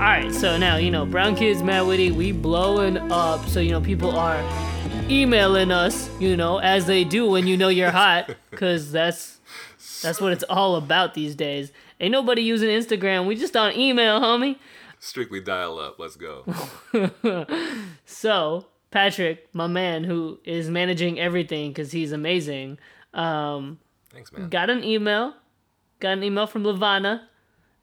All right, so now you know Brown Kids Mad Witty, we blowing up. So you know people are emailing us, you know, as they do when you know you're hot, cause that's that's what it's all about these days. Ain't nobody using Instagram. We just on email, homie. Strictly dial up. Let's go. So Patrick, my man, who is managing everything because he's amazing, um, Thanks, man. got an email. Got an email from Lavana,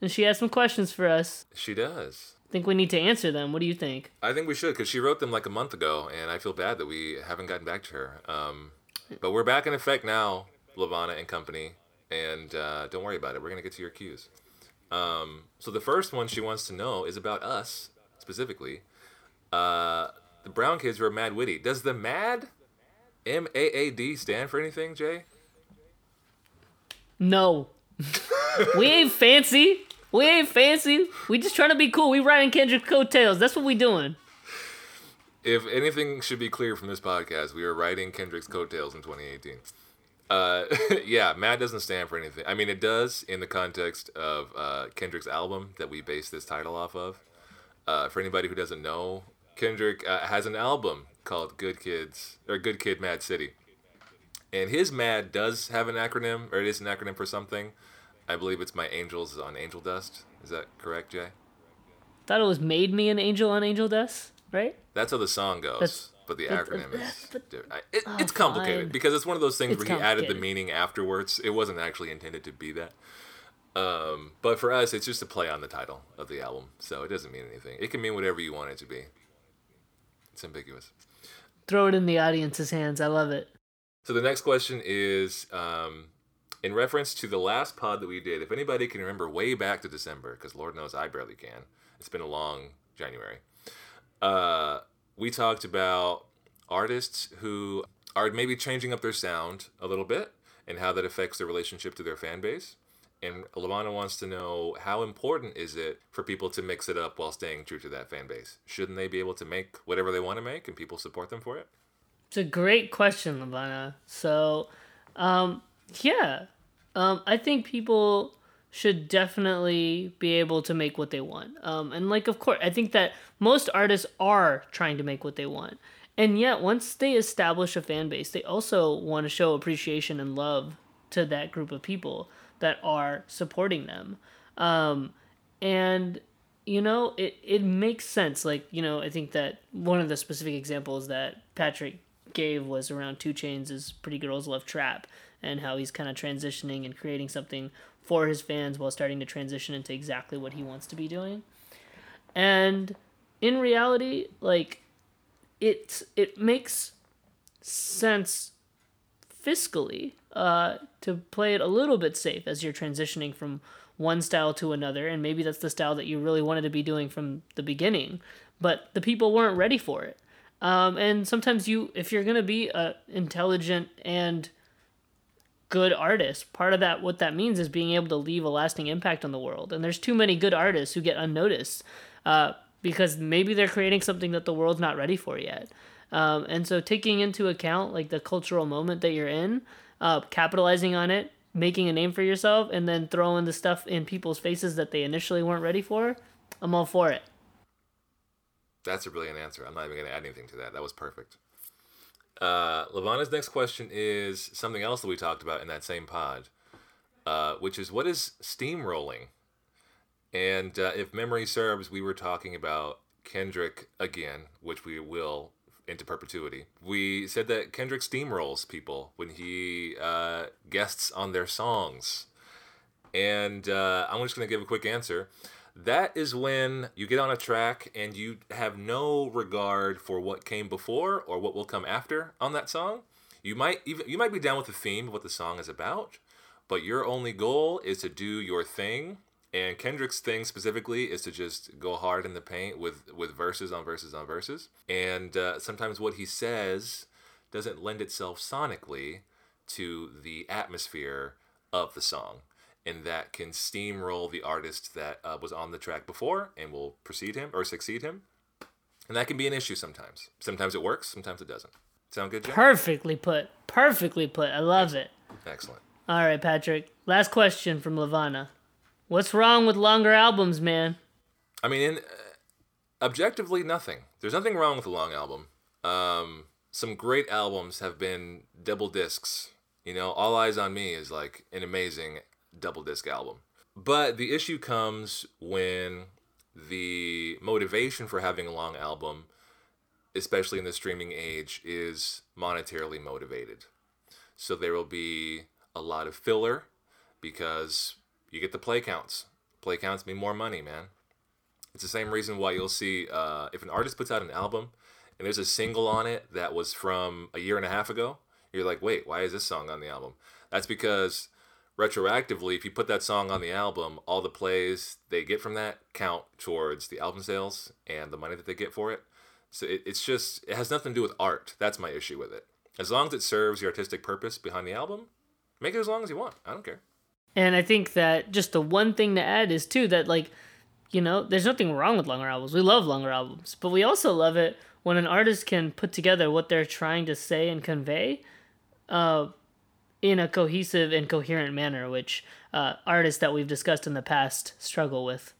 and she has some questions for us. She does. I think we need to answer them. What do you think? I think we should because she wrote them like a month ago, and I feel bad that we haven't gotten back to her. Um, but we're back in effect now, Lavana and company, and uh, don't worry about it. We're gonna get to your cues. Um, so the first one she wants to know is about us specifically. Uh, the Brown kids were mad witty. Does the mad M A A D stand for anything, Jay? No. we ain't fancy. We ain't fancy. We just trying to be cool. We riding Kendrick's coattails. That's what we doing. If anything should be clear from this podcast, we are riding Kendrick's coattails in 2018. Uh, yeah, Mad doesn't stand for anything. I mean, it does in the context of uh, Kendrick's album that we base this title off of. Uh, for anybody who doesn't know, Kendrick uh, has an album called Good Kids or Good Kid, Mad City, and his Mad does have an acronym, or it is an acronym for something. I believe it's My Angels on Angel Dust. Is that correct, Jay? Thought it was made me an angel on angel dust, right? That's how the song goes, That's- but the acronym is. But, it, oh, it's complicated fine. because it's one of those things It's where he added the meaning afterwards. It wasn't actually intended to be that. Um, but for us, it's just a play on the title of the album, so it doesn't mean anything. It can mean whatever you want it to be. It's ambiguous. Throw it in the audience's hands. I love it. So the next question is um, in reference to the last pod that we did. If anybody can remember way back to December, because Lord knows I barely can. It's been a long January. Uh, we talked about artists who are maybe changing up their sound a little bit and how that affects their relationship to their fan base. And Lavana wants to know how important is it for people to mix it up while staying true to that fan base? Shouldn't they be able to make whatever they want to make and people support them for it? It's a great question, Lavana. So, um, yeah, um, I think people should definitely be able to make what they want. Um, and like, of course, I think that most artists are trying to make what they want. And yet, once they establish a fan base, they also want to show appreciation and love to that group of people that are supporting them. Um, and you know, it, it makes sense. Like, you know, I think that one of the specific examples that Patrick gave was around 2 Chainz' is Pretty Girls Love Trap and how he's kind of transitioning and creating something for his fans while starting to transition into exactly what he wants to be doing. And in reality, like it it makes sense fiscally uh, to play it a little bit safe as you're transitioning from one style to another and maybe that's the style that you really wanted to be doing from the beginning but the people weren't ready for it um, and sometimes you if you're going to be a intelligent and good artist part of that what that means is being able to leave a lasting impact on the world and there's too many good artists who get unnoticed uh, because maybe they're creating something that the world's not ready for yet um, and so taking into account like the cultural moment that you're in uh, capitalizing on it making a name for yourself and then throwing the stuff in people's faces that they initially weren't ready for i'm all for it That's a brilliant answer. I'm not even going to add anything to that. That was perfect. Uh, Lavana's next question is something else that we talked about in that same pod, uh, which is what is steamrolling? And uh, if memory serves, we were talking about Kendrick again, which we will into perpetuity. We said that Kendrick steamrolls people when he uh, guests on their songs. And uh, I'm just going to give a quick answer. That is when you get on a track and you have no regard for what came before or what will come after on that song. You might even you might be down with the theme of what the song is about, but your only goal is to do your thing. And Kendrick's thing specifically is to just go hard in the paint with with verses on verses on verses. And uh, sometimes what he says doesn't lend itself sonically to the atmosphere of the song and that can steamroll the artist that uh, was on the track before and will precede him or succeed him. And that can be an issue sometimes. Sometimes it works, sometimes it doesn't. Sound good, Jay? perfectly put perfectly put i love it Excellent. all right patrick last question from lavana what's wrong with longer albums man I mean, in, uh, objectively, nothing. There's nothing wrong with a long album. Um, some great albums have been double discs. You know, All Eyez on Me is like an amazing double disc album. But the issue comes when the motivation for having a long album, especially in the streaming age, is monetarily motivated. So there will be a lot of filler because you get the play counts. Play counts mean more money, man. It's the same reason why you'll see uh, if an artist puts out an album and there's a single on it that was from a year and a half ago, you're like, wait, why is this song on the album? That's because retroactively, if you put that song on the album, all the plays they get from that count towards the album sales and the money that they get for it. So it, it's just, it has nothing to do with art. That's my issue with it. As long as it serves your artistic purpose behind the album, make it as long as you want. I don't care. And I think that just the one thing to add is too that like, you know, there's nothing wrong with longer albums. We love longer albums, but we also love it when an artist can put together what they're trying to say and convey, uh, in a cohesive and coherent manner, which uh, artists that we've discussed in the past struggle with.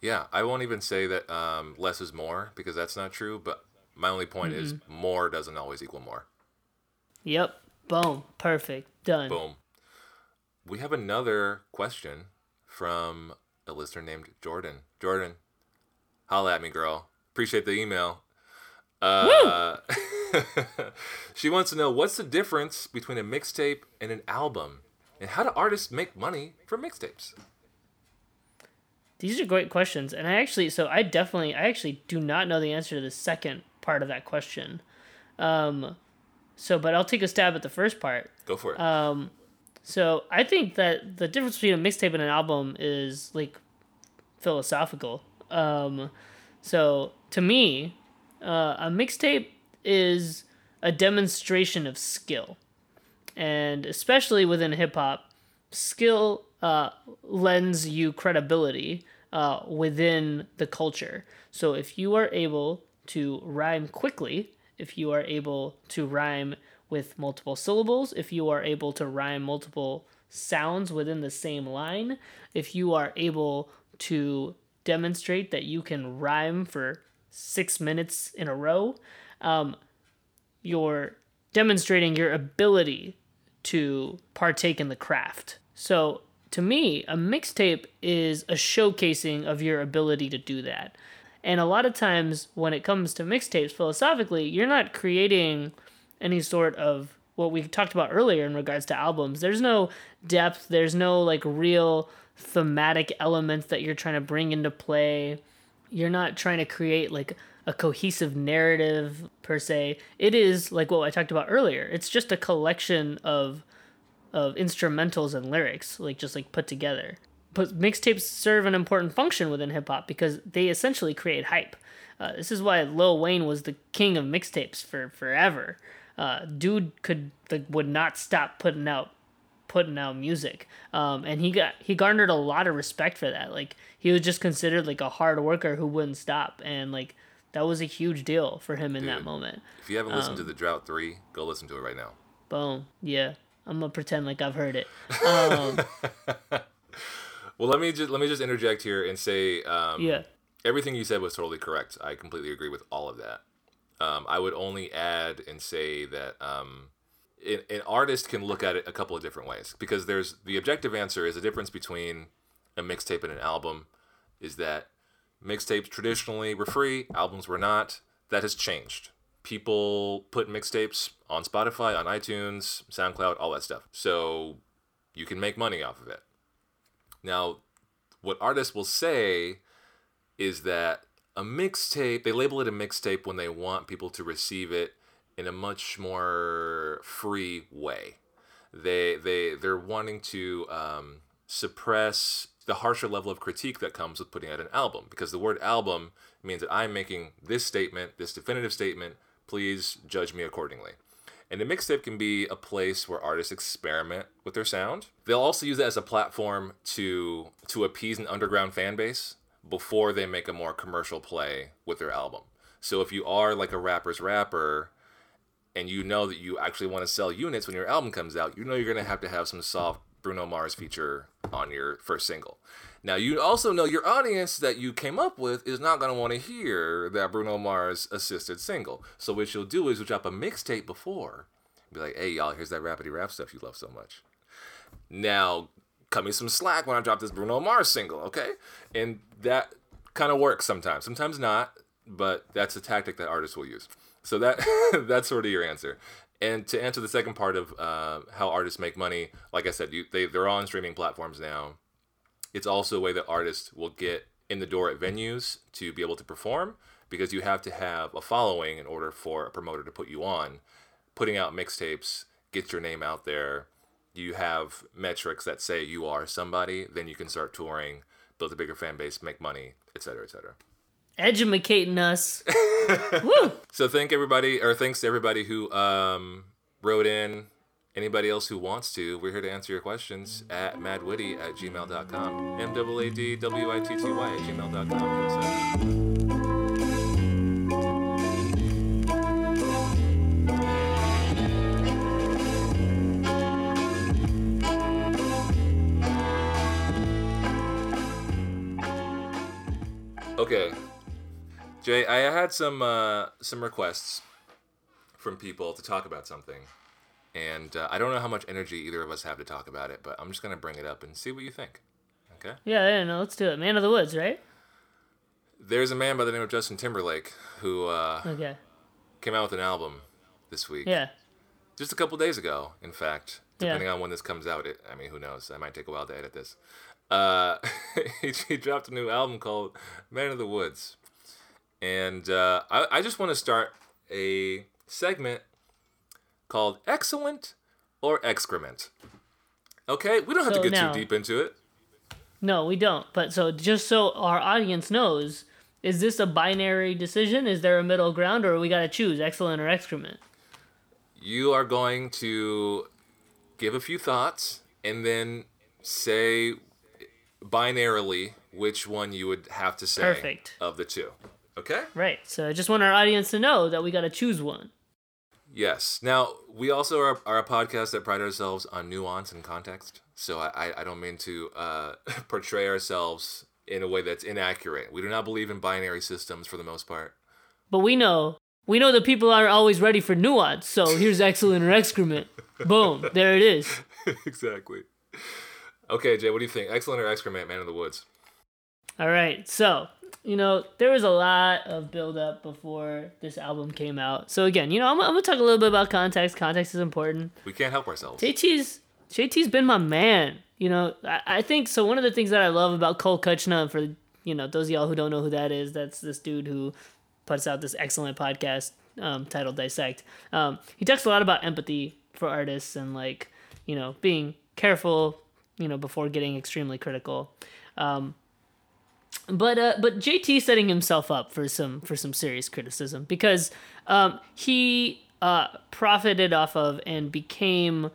Yeah, I won't even say that um, less is more because that's not true. But my only point mm-hmm. is more doesn't always equal more. Yep. Boom. Perfect. Done. Boom. We have another question from a listener named Jordan. Jordan, holla at me, girl. Appreciate the email. Uh, she wants to know what's the difference between a mixtape and an album, and how do artists make money from mixtapes? These are great questions, and I actually, so I definitely, I actually do not know the answer to the second part of that question. Um, so, but I'll take a stab at the first part. Go for it. Um, so I think that the difference between a mixtape and an album is like philosophical. Um, so to me, uh, a mixtape is a demonstration of skill, and especially within hip hop, skill uh, lends you credibility uh, within the culture. So if you are able to rhyme quickly, if you are able to rhyme with multiple syllables, if you are able to rhyme multiple sounds within the same line, if you are able to demonstrate that you can rhyme for six minutes in a row, um, you're demonstrating your ability to partake in the craft. So, to me, a mixtape is a showcasing of your ability to do that. And a lot of times when it comes to mixtapes, philosophically, you're not creating any sort of what we talked about earlier in regards to albums. There's no depth, there's no like real thematic elements that you're trying to bring into play. You're not trying to create like a cohesive narrative per se. It is like what I talked about earlier. It's just a collection of of instrumentals and lyrics, like just like put together but mixtapes serve an important function within hip hop because they essentially create hype. Uh, this is why Lil Wayne was the king of mixtapes for forever. Uh, dude could like, would not stop putting out putting out music, um, and he got he garnered a lot of respect for that. Like he was just considered like a hard worker who wouldn't stop, and like that was a huge deal for him in dude, that moment. If you haven't listened um, to the Drought Three, go listen to it right now. Boom. Yeah, I'm gonna pretend like I've heard it. Um, Well, let me just let me just interject here and say, um, yeah, everything you said was totally correct. I completely agree with all of that. Um, I would only add and say that um, an, an artist can look at it a couple of different ways because there's the objective answer is the difference between a mixtape and an album is that mixtapes traditionally were free, albums were not. That has changed. People put mixtapes on Spotify, on iTunes, SoundCloud, all that stuff. So you can make money off of it. Now, what artists will say is that a mixtape, they label it a mixtape when they want people to receive it in a much more free way. They they they're wanting to um, suppress the harsher level of critique that comes with putting out an album because the word album means that I'm making this statement, this definitive statement. Please judge me accordingly. And a mixtape can be a place where artists experiment with their sound. They'll also use it as a platform to to appease an underground fan base before they make a more commercial play with their album. So if you are like a rapper's rapper and you know that you actually want to sell units when your album comes out, you know you're going to have to have some soft Bruno Mars feature on your first single. Now, you also know your audience that you came up with is not going to want to hear that Bruno Mars assisted single. So, what you'll do is you'll drop a mixtape before. Be like, hey, y'all, here's that rapidy rap stuff you love so much. Now, cut me some slack when I drop this Bruno Mars single, okay? And that kind of works sometimes. Sometimes not, but that's a tactic that artists will use. So that that's sort of your answer. And to answer the second part of uh, how artists make money, like I said, you, they they're on streaming platforms now. It's also a way that artists will get in the door at venues to be able to perform because you have to have a following in order for a promoter to put you on. Putting out mixtapes gets your name out there. You have metrics that say you are somebody, then you can start touring, build a bigger fan base, make money, etc., etc. Educating us. Woo! So thank everybody, or thanks to everybody who um, wrote in. Anybody else who wants to, we're here to answer your questions at madwitty at gmail.com. M-A-A-D-W-I-T-T-Y at gmail.com. Okay, Jay, I had some uh, some requests from people to talk about something, and uh, I don't know how much energy either of us have to talk about it, but I'm just gonna bring it up and see what you think. Okay. Yeah, yeah, no, let's do it. Man of the Woods, right? There's a man by the name of Justin Timberlake who uh, Okay. came out with an album this week. Yeah. Just a couple days ago, in fact. Yeah. Depending on when this comes out, it, I mean, who knows? I might take a while to edit this. Uh, he, he dropped a new album called Man of the Woods. And uh, I, I just want to start a segment called Excellent or Excrement. Okay? We don't have So to get now- too deep into it. No, we don't. But so just so our audience knows, is this a binary decision? Is there a middle ground, or we got to choose excellent or excrement? You are going to give a few thoughts and then say binarily which one you would have to say Perfect. of the two. Okay? Right. So I just want our audience to know that we got to choose one. Yes. Now, we also are, are a podcast that pride ourselves on nuance and context. So I, I, don't mean to uh, portray ourselves in a way that's inaccurate. We do not believe in binary systems for the most part. But we know, we know that people aren't always ready for nuance. So here's excellent or excrement. Boom. There it is. exactly. Okay, Jay, what do you think? Excellent or excrement, Man in the Woods? All right. So, you know, there was a lot of build up before this album came out. So again, you know, I'm, I'm going to talk a little bit about context. Context is important. We can't help ourselves. JT's JT's been my man. You know, I, I think so. One of the things that I love about Cole Kuchna, for you know those of y'all who don't know who that is, that's this dude who puts out this excellent podcast um, titled Dissect. Um, he talks a lot about empathy for artists and like you know being careful, you know, before getting extremely critical. Um, but uh, but JT setting himself up for some for some serious criticism because um, he uh, profited off of and became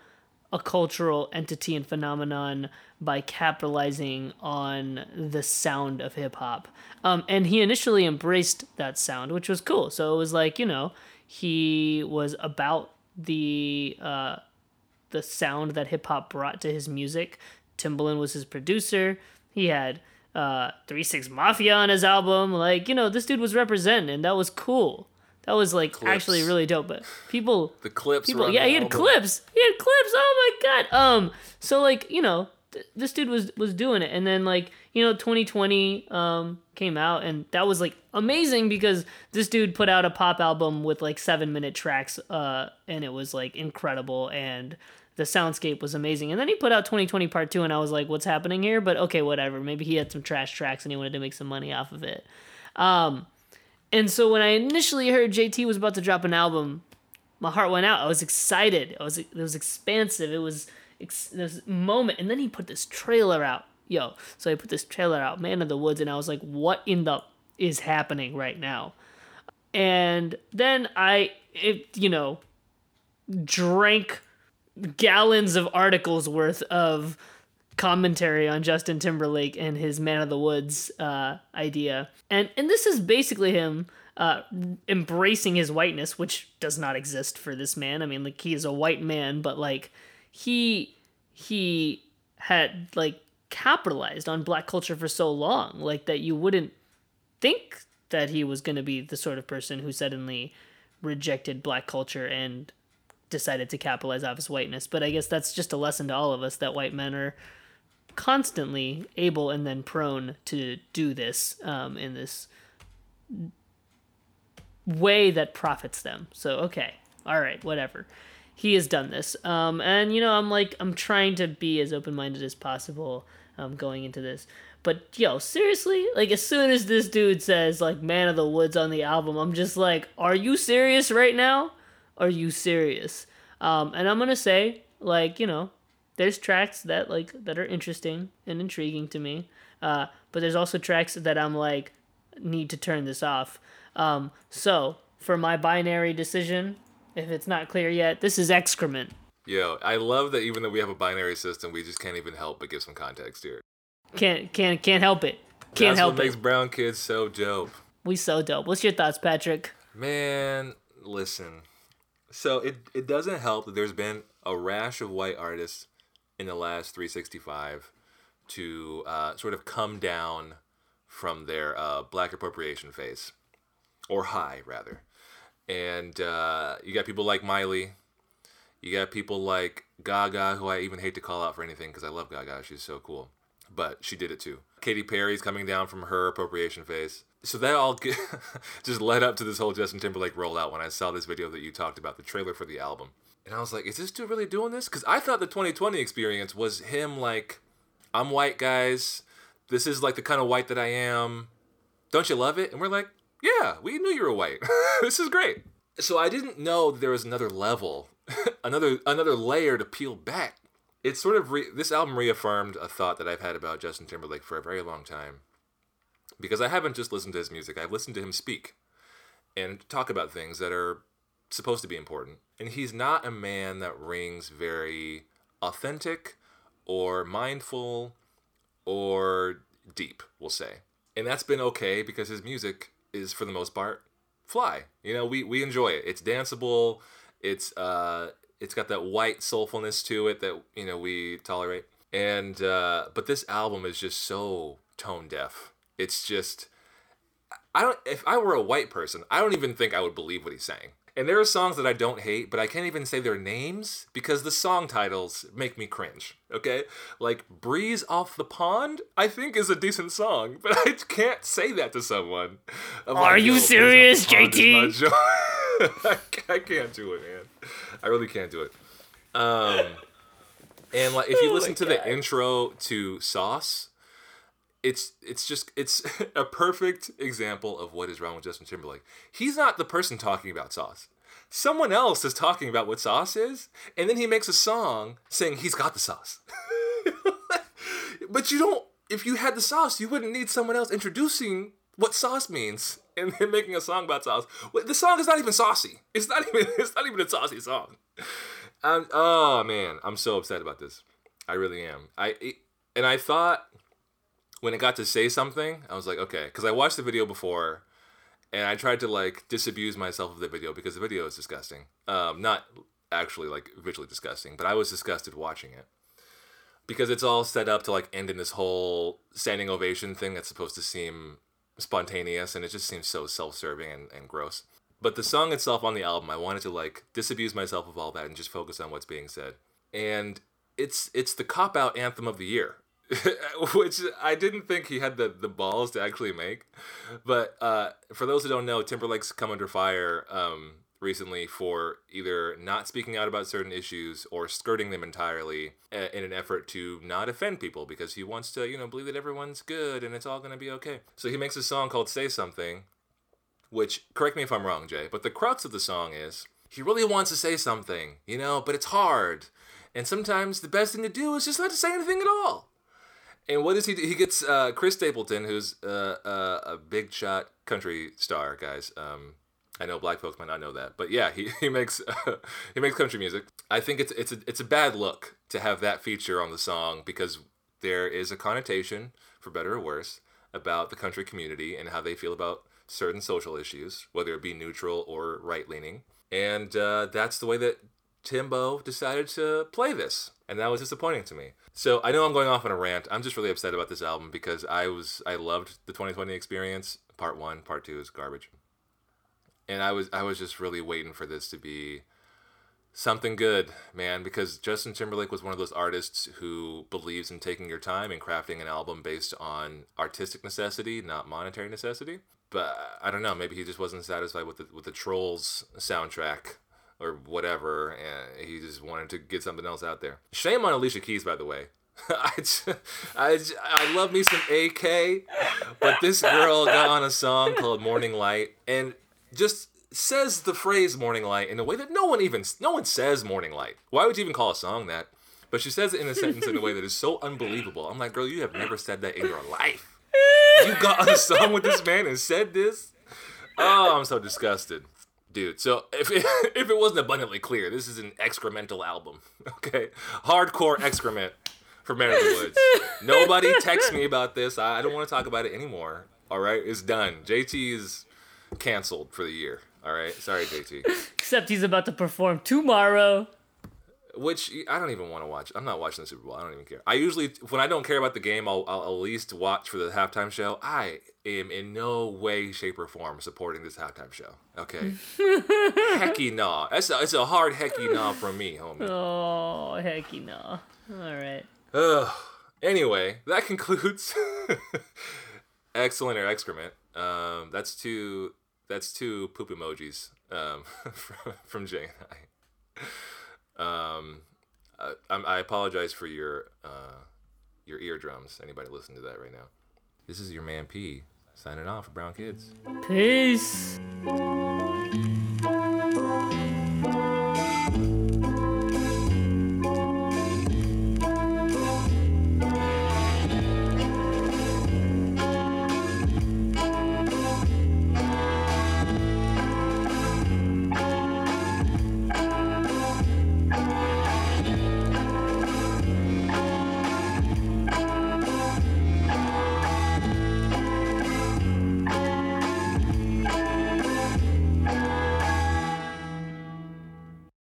a cultural entity and phenomenon by capitalizing on the sound of hip hop. Um, and he initially embraced that sound, which was cool. So it was like you know he was about the uh, the sound that hip hop brought to his music. Timbaland was his producer. He had uh, Three Six Mafia on his album. Like you know, this dude was representing, and that was cool. That was like Clipse. actually really dope. But people, The Clipse. were people, yeah, he had album. Clipse. He had Clipse. Oh my god. Um, so like you know, th- this dude was was doing it, and then like you know, 2020 um came out, and that was like amazing because this dude put out a pop album with like seven minute tracks, uh, and it was like incredible and. The soundscape was amazing, and then he put out 2020 Part Two, and I was like, "What's happening here?" But okay, whatever. Maybe he had some trash tracks, and he wanted to make some money off of it. Um, and so when I initially heard JT was about to drop an album, my heart went out. I was excited. I was it was expansive. It was ex- this moment, and then he put this trailer out. Yo, so he put this trailer out, Man of the Woods, and I was like, what in the is happening right now? And then I, it, you know, drank gallons of articles worth of commentary on Justin Timberlake and his Man of the Woods uh, idea. And and this is basically him uh, embracing his whiteness, which does not exist for this man. I mean, like he is a white man, but like he he had like capitalized on black culture for so long, like that you wouldn't think that he was going to be the sort of person who suddenly rejected black culture and decided to capitalize off his whiteness. But I guess that's just a lesson to all of us that white men are constantly able and then prone to do this um, in this way that profits them. So, okay, all right, whatever. He has done this. Um, and, you know, I'm like, I'm trying to be as open minded as possible um, going into this. But yo, seriously, like as soon as this dude says like "Man of the Woods" on the album, I'm just like, are you serious right now? Are you serious? Um, and I'm gonna say, like, you know, there's tracks that like that are interesting and intriguing to me. Uh, but there's also tracks that I'm like, need to turn this off. Um, so for my binary decision, if it's not clear yet, this is excrement. Yo, I love that even though we have a binary system, we just can't even help but give some context here. Can't can't can't help it. Can't That's help what it. makes brown kids so dope. We so dope. What's your thoughts, Patrick? Man, listen. So it it doesn't help that there's been a rash of white artists in the last 365 to uh, sort of come down from their uh, black appropriation phase, or high rather. And uh, you got people like Miley. You got people like Gaga, who I even hate to call out for anything because I love Gaga. She's so cool. But she did it too. Katy Perry's coming down from her appropriation phase. So that all just led up to this whole Justin Timberlake rollout when I saw this video that you talked about, the trailer for the album. And I was like, is this dude really doing this? Because I thought the 2020 experience was him like, I'm white, guys. This is like the kind of white that I am. Don't you love it? And we're like, yeah, we knew you were white. this is great. So I didn't know there was another level, another another layer to peel back. It sort of re- this album reaffirmed a thought that I've had about Justin Timberlake for a very long time. Because I haven't just listened to his music, I've listened to him speak and talk about things that are supposed to be important. And he's not a man that rings very authentic or mindful or deep, we'll say. And that's been okay because his music is for the most part fly. You know, we, we enjoy it. It's danceable. It's uh it's got that white soulfulness to it that, you know, we tolerate. And uh but this album is just so tone deaf. It's just I don't if I were a white person, I don't even think I would believe what he's saying. And there are songs that I don't hate, but I can't even say their names because the song titles make me cringe. Okay? Like Breeze Off the Pond, I think is a decent song, but I can't say that to someone. I'm Are like, you "Yo, Breeze Off serious, the Pond is JT? I I can't do it, man. I really can't do it. Um, and like if you Oh listen to God. the intro to Sauce, it's it's just it's a perfect example of what is wrong with Justin Timberlake. He's not the person talking about sauce. Someone else is talking about what sauce is, and then he makes a song saying he's got the sauce. but you don't if you had the sauce, you wouldn't need someone else introducing what sauce means and then making a song about sauce. The song is not even saucy. It's not even it's not even a saucy song. I'm, oh man, I'm so upset about this. I really am. I and I thought when it got to say something, I was like, okay, because I watched the video before, and I tried to like disabuse myself of the video because the video is disgusting. Um, not actually like visually disgusting, but I was disgusted watching it because it's all set up to like end in this whole standing ovation thing that's supposed to seem spontaneous, and it just seems so self-serving and, and gross. But the song itself on the album, I wanted to like disabuse myself of all that and just focus on what's being said. And it's it's the cop out anthem of the year. Which I didn't think he had the, the balls to actually make. But uh, for those who don't know, Timberlake's come under fire um, recently for either not speaking out about certain issues or skirting them entirely uh, in an effort to not offend people because he wants to, you know, believe that everyone's good and it's all going to be okay. So he makes a song called Say Something, which, correct me if I'm wrong, Jay, but the crux of the song is he really wants to say something, you know, but it's hard. And sometimes the best thing to do is just not to say anything at all. And what does he do? He gets uh, Chris Stapleton, who's uh, uh, a big shot country star, guys. Um, I know black folks might not know that, but yeah, he, he makes he makes country music. I think it's it's a it's a bad look to have that feature on the song because there is a connotation, for better or worse, about the country community and how they feel about certain social issues, whether it be neutral or right leaning. And uh, that's the way that Timbo decided to play this, and that was disappointing to me. So I know I'm going off on a rant. I'm just really upset about this album because I was I loved the 2020 experience. Part one, part two is garbage, and I was I was just really waiting for this to be something good, man, because Justin Timberlake was one of those artists who believes in taking your time and crafting an album based on artistic necessity, not monetary necessity. But I don't know, maybe he just wasn't satisfied with the with the Trolls soundtrack or whatever, and he just wanted to get something else out there. Shame on Alicia Keys, by the way. I, I, I love me some AK, but this girl got on a song called Morning Light and just says the phrase morning light in a way that no one even no one says morning light. Why would you even call a song that? But she says it in a sentence in a way that is so unbelievable. I'm like, girl, you have never said that in your life. You got on a song with this man and said this. Oh, I'm so disgusted, dude. So if it, if it wasn't abundantly clear, this is an excremental album. Okay, hardcore excrement for Man of the Woods. Nobody text me about this. I, I don't want to talk about it anymore. All right, it's done. JT is canceled for the year. All right, sorry, JT. Except he's about to perform tomorrow. Which I don't even want to watch. I'm not watching the Super Bowl. I don't even care. I usually, when I don't care about the game, I'll, I'll at least watch for the halftime show. I am in no way, shape, or form supporting this halftime show. Okay, hecky nah. That's a, it's a hard hecky nah from me, homie. Oh, hecky nah. All right. Ugh. Anyway, that concludes excellent or excrement. Um, that's two. That's two poop emojis um, from, from Jay and I. Um, I, I apologize for your uh, your eardrums. Anybody listening to that right now? This is your man P signing off for Brown Kids. Peace.